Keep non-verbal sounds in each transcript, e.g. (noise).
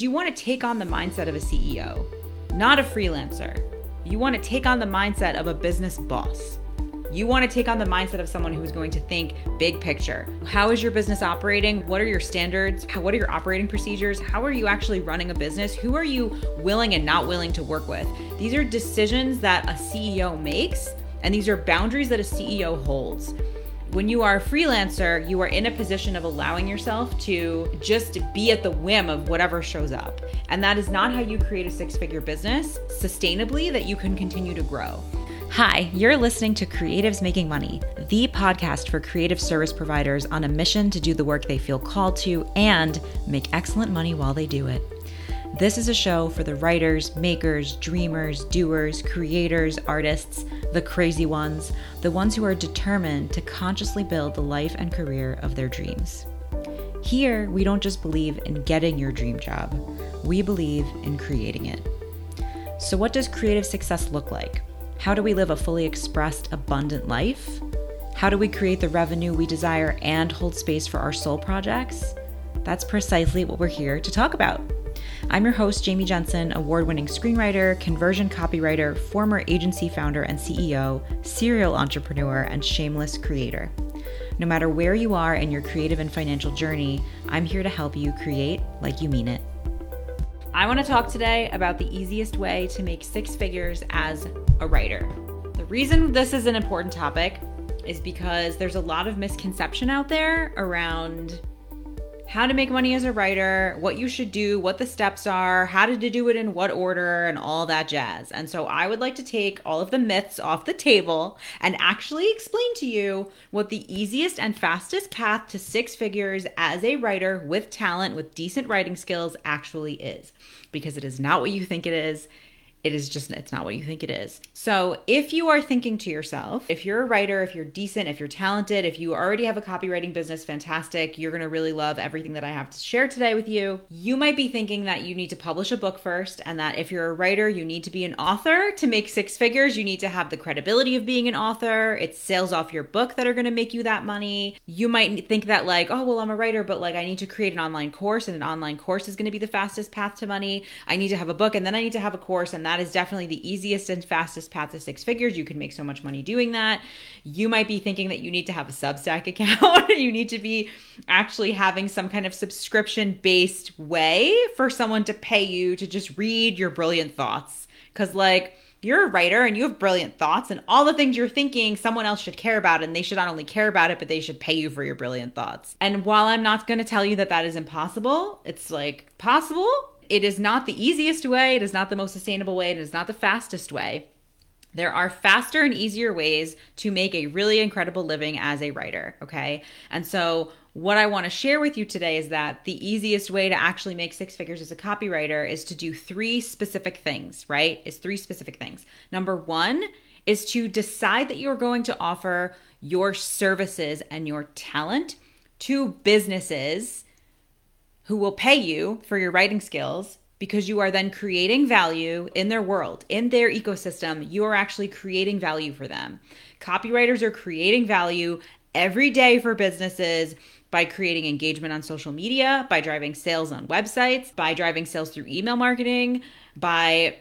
You want to take on the mindset of a CEO, not a freelancer. You want to take on the mindset of a business boss. You want to take on the mindset of someone who's going to think big picture. How is your business operating? What are your standards? What are your operating procedures? How are you actually running a business? Who are you willing and not willing to work with? These are decisions that a CEO makes, and these are boundaries that a CEO holds when you are a freelancer, you are in a position of allowing yourself to just be at the whim of whatever shows up. And that is not how you create a six figure business sustainably that you can continue to grow. Hi, you're listening to Creatives Making Money, the podcast for creative service providers on a mission to do the work they feel called to and make excellent money while they do it. This is a show for the writers, makers, dreamers, doers, creators, artists, the crazy ones, the ones who are determined to consciously build the life and career of their dreams. Here, we don't just believe in getting your dream job, we believe in creating it. So, what does creative success look like? How do we live a fully expressed, abundant life? How do we create the revenue we desire and hold space for our soul projects? That's precisely what we're here to talk about. I'm your host, Jamie Jensen, award winning screenwriter, conversion copywriter, former agency founder and CEO, serial entrepreneur, and shameless creator. No matter where you are in your creative and financial journey, I'm here to help you create like you mean it. I want to talk today about the easiest way to make six figures as a writer. The reason this is an important topic is because there's a lot of misconception out there around how to make money as a writer, what you should do, what the steps are, how to do it in what order, and all that jazz. And so I would like to take all of the myths off the table and actually explain to you what the easiest and fastest path to six figures as a writer with talent, with decent writing skills, actually is. Because it is not what you think it is it is just it's not what you think it is. So, if you are thinking to yourself, if you're a writer, if you're decent, if you're talented, if you already have a copywriting business, fantastic, you're going to really love everything that I have to share today with you. You might be thinking that you need to publish a book first and that if you're a writer, you need to be an author to make six figures, you need to have the credibility of being an author. It's sales off your book that are going to make you that money. You might think that like, oh, well, I'm a writer, but like I need to create an online course and an online course is going to be the fastest path to money. I need to have a book and then I need to have a course and that is definitely the easiest and fastest path to six figures. You can make so much money doing that. You might be thinking that you need to have a Substack (laughs) account. you need to be actually having some kind of subscription based way for someone to pay you to just read your brilliant thoughts. Because, like, you're a writer and you have brilliant thoughts and all the things you're thinking someone else should care about and they should not only care about it but they should pay you for your brilliant thoughts and while i'm not going to tell you that that is impossible it's like possible it is not the easiest way, it is not the most sustainable way, it is not the fastest way. There are faster and easier ways to make a really incredible living as a writer, okay? And so, what I want to share with you today is that the easiest way to actually make six figures as a copywriter is to do three specific things, right? Is three specific things. Number one is to decide that you're going to offer your services and your talent to businesses who will pay you for your writing skills because you are then creating value in their world, in their ecosystem. You are actually creating value for them. Copywriters are creating value every day for businesses by creating engagement on social media, by driving sales on websites, by driving sales through email marketing, by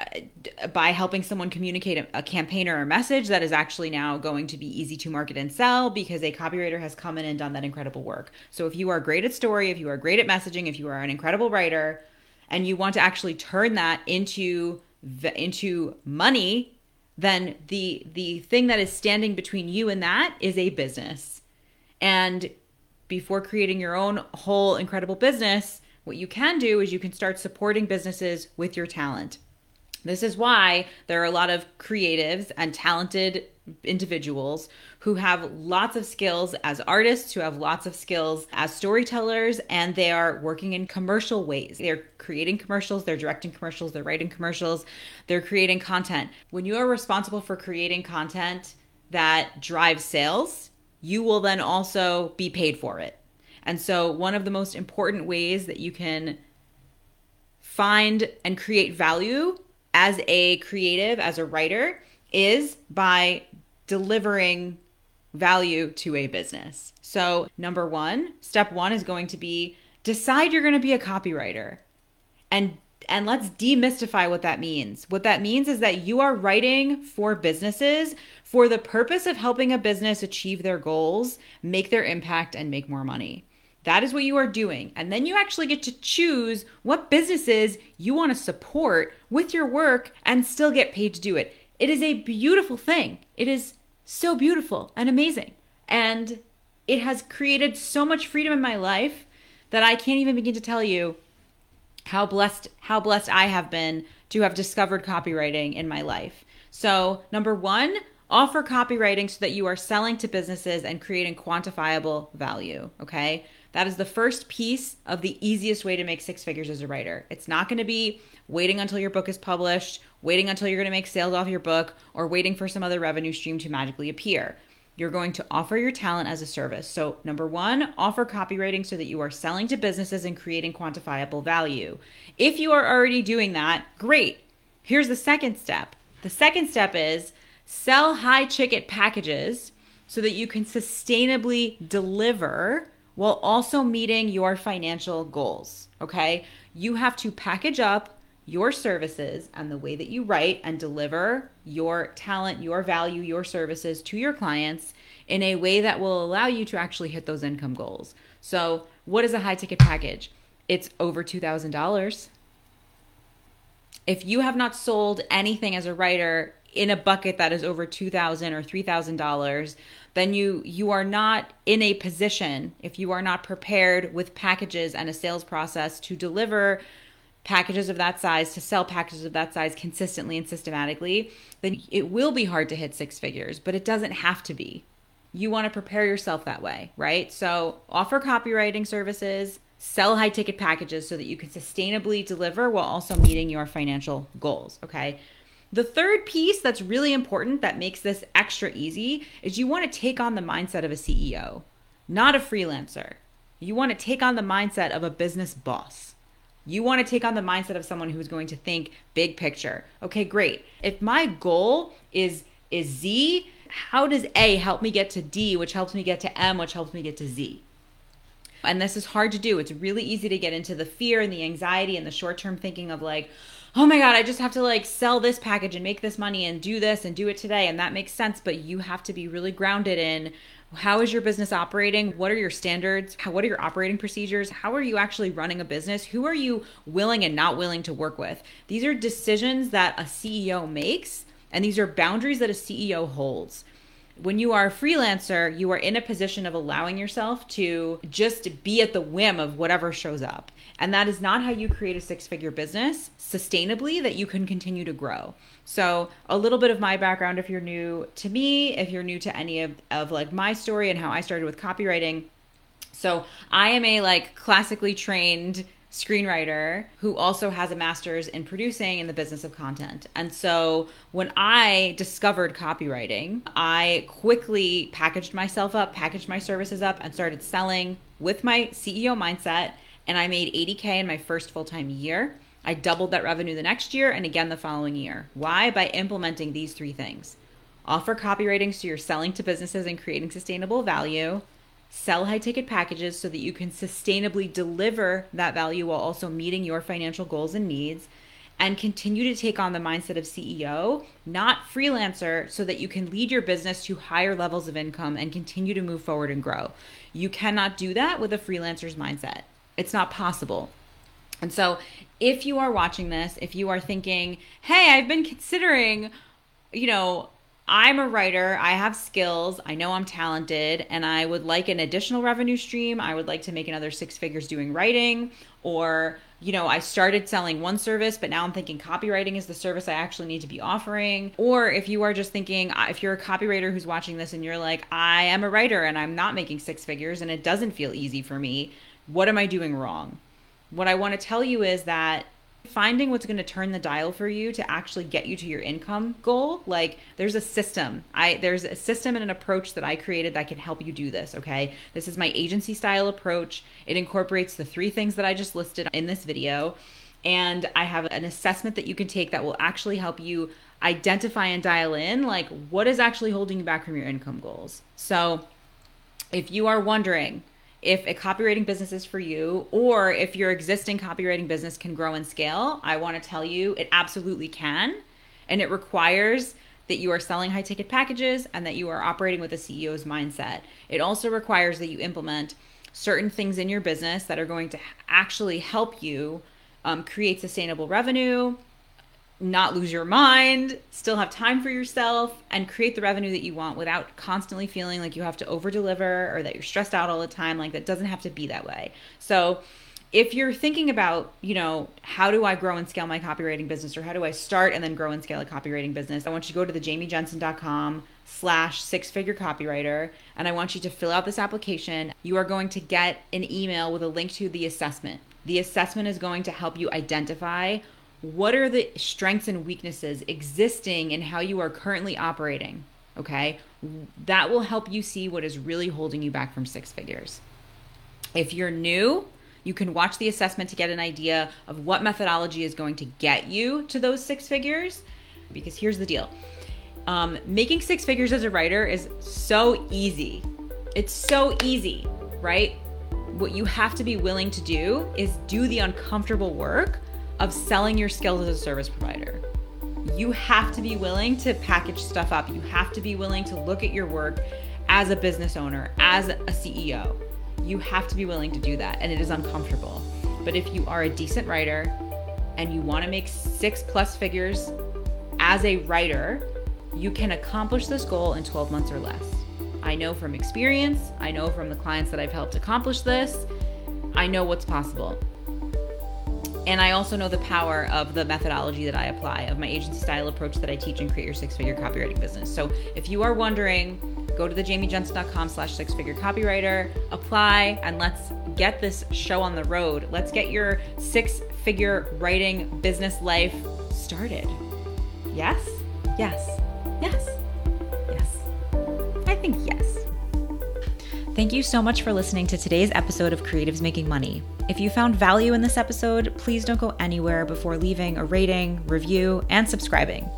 Uh, by helping someone communicate a, a, campaign or a message that is actually now going to be easy to market and sell because a copywriter has come in and done that incredible work. So if you are great at story, if you are great at messaging, if you are an incredible writer and you want to actually turn that into into money, then the the thing that is standing between you and that is a business. And before creating your own whole incredible business, what you can do is you can start supporting businesses with your talent. This is why there are a lot of creatives and talented individuals who have lots of skills as artists, who have lots of skills as storytellers, and they are working in commercial ways. They're creating commercials, they're directing commercials, they're writing commercials, they're creating content. When you are responsible for creating content that drives sales, you will then also be paid for it. And so, one of the most important ways that you can find and create value as a creative, as a writer, is by delivering value to a business. So, number one, step one is going to be decide you're going to be a copywriter. and and let's demystify what that means. What that means is that you are writing for businesses for the purpose of helping a business achieve their goals, make their impact, and make more money. That is what you are doing. And then you actually get to choose what businesses you want to support with your work and still get paid to do it. It is a beautiful thing. It is so beautiful and amazing. And it has created so much freedom in my life that I can't even begin to tell you how blessed how blessed I have been to have discovered copywriting in my life. So, number 1, offer copywriting so that you are selling to businesses and creating quantifiable value, okay? That is the first piece of the easiest way to make six figures as a writer. It's not going to be waiting until your book is published, waiting until you're going to make sales off your book, or waiting for some other revenue stream to magically appear you're going to offer your talent as a service. So, number one, offer copywriting so that you are selling to businesses and creating quantifiable value. If you are already doing that, great. Here's the second step the second step is sell high ticket packages so that you can sustainably deliver while also meeting your financial goals. Okay. You have to package up your services and the way that you write and deliver your talent, your value, your services to your clients in a way that will allow you to actually hit those income goals. So, what is a high ticket package? It's over $2,000. If you have not sold anything as a writer in a bucket that is over 2,000 or $3,000, then you you are not in a position if you are not prepared with packages and a sales process to deliver packages of that size to sell packages of that size consistently and systematically, then it will be hard to hit six figures, but it doesn't have to be. You want to prepare yourself that way, right? So, offer copywriting services, sell high ticket packages so that you can sustainably deliver while also meeting your financial goals, okay? The third piece that's really important that makes this extra easy is you want to take on the mindset of a CEO, not a freelancer. You want to take on the mindset of a business boss. You want to take on the mindset of someone who's going to think big picture. Okay, great. If my goal is is Z, how does A help me get to D, which helps me get to M, which helps me get to Z? And this is hard to do. It's really easy to get into the fear and the anxiety and the short-term thinking of like, oh my god, I just have to like sell this package and make this money and do this and do it today and that makes sense, but you have to be really grounded in how is your business operating? What are your standards? How, what are your operating procedures? How are you actually running a business? Who are you willing and not willing to work with? These are decisions that a CEO makes, and these are boundaries that a CEO holds. When you are a freelancer, you are in a position of allowing yourself to just be at the whim of whatever shows up. And that is not how you create a six figure business sustainably that you can continue to grow. So, a little bit of my background if you're new to me, if you're new to any of, of like my story and how I started with copywriting. So, I am a like classically trained screenwriter who also has a master's in producing in the business of content. And so when I discovered copywriting, I quickly packaged myself up, packaged my services up, and started selling with my CEO mindset and I made 80K in my first full time year. I doubled that revenue the next year and again the following year. Why? By implementing these three things offer copywriting so you're selling to businesses and creating sustainable value, sell high ticket packages so that you can sustainably deliver that value while also meeting your financial goals and needs. And continue to take on the mindset of CEO, not freelancer, so that you can lead your business to higher levels of income and continue to move forward and grow. You cannot do that with a freelancer's mindset. It's not possible. And so, if you are watching this, if you are thinking, hey, I've been considering, you know, I'm a writer, I have skills, I know I'm talented, and I would like an additional revenue stream. I would like to make another six figures doing writing, or, you know, I started selling one service, but now I'm thinking copywriting is the service I actually need to be offering. Or if you are just thinking, uh, if you're a copywriter who's watching this and you're like, I am a writer and I'm not making six figures and it doesn't feel easy for me, what am I doing wrong? What I want to tell you is that finding what's going to turn the dial for you to actually get you to your income goal like there's a system. I there's a system and an approach that i created that can help you do this okay? This is my agency style approach. It incorporates the three things that i just listed in this video. And i have an assessment that you can take that will actually help you identify and dial in like what is actually holding you back from your income goals. So if you are wondering if a copywriting business is for you or if your existing copywriting business can grow and scale, I want to tell you it absolutely can. And it requires that you are selling high ticket packages and that you are operating with a CEO's mindset. It also requires that you implement certain things in your business that are going to actually help you um, create sustainable revenue, not lose your mind, still have time for yourself, and create the revenue that you want without constantly feeling like you have to over deliver or that you're stressed out all the time. Like that doesn't have to be that way. So, if you're thinking about, you know, how do I grow and scale my copywriting business or how do I start and then grow and scale a copywriting business, I want you to go to the jamiejensen.com slash six figure copywriter and I want you to fill out this application. You are going to get an email with a link to the assessment. The assessment is going to help you identify what are the strengths and weaknesses existing in how you are currently operating okay? That will help you see what is really holding you back from six figures. If you're new you can watch the assessment to get an idea of what methodology is going to get you to those six figures because here's the deal. Um, making six figures as a writer is so easy. It's so easy right? What you have to be willing to do is do the uncomfortable work of selling your skills as a service provider. You have to be willing to package stuff up. You have to be willing to look at your work as a business owner, as a CEO. You have to be willing to do that, and it is uncomfortable. But if you are a decent writer and you want to make six plus figures as a writer, you can accomplish this goal in 12 months or less. I know from experience, I know from the clients that I've helped accomplish this, I know what's possible. And I also know the power of the methodology that I apply, of my agency style approach that I teach and create your six figure copywriting business. So if you are wondering, go to the jamiejensen.com slash six figure copywriter, apply, and let's get this show on the road. Let's get your six figure writing business life started. Yes. Yes. Yes. Thank you so much for listening to today's episode of Creatives Making Money. If you found value in this episode, please don't go anywhere before leaving a rating, review, and subscribing.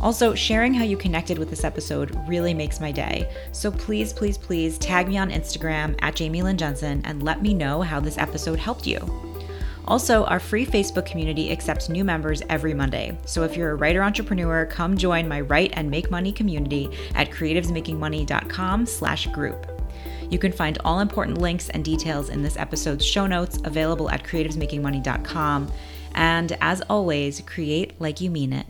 Also, sharing how you connected with this episode really makes my day. So please, please, please tag me on Instagram at Jamie Lynn Jensen and let me know how this episode helped you. Also, our free Facebook community accepts new members every Monday. So if you're a writer entrepreneur, come join my Write and Make Money community at creativesmakingmoney.com slash group. You can find all important links and details in this episode's show notes available at creativesmakingmoney.com. And as always, create like you mean it.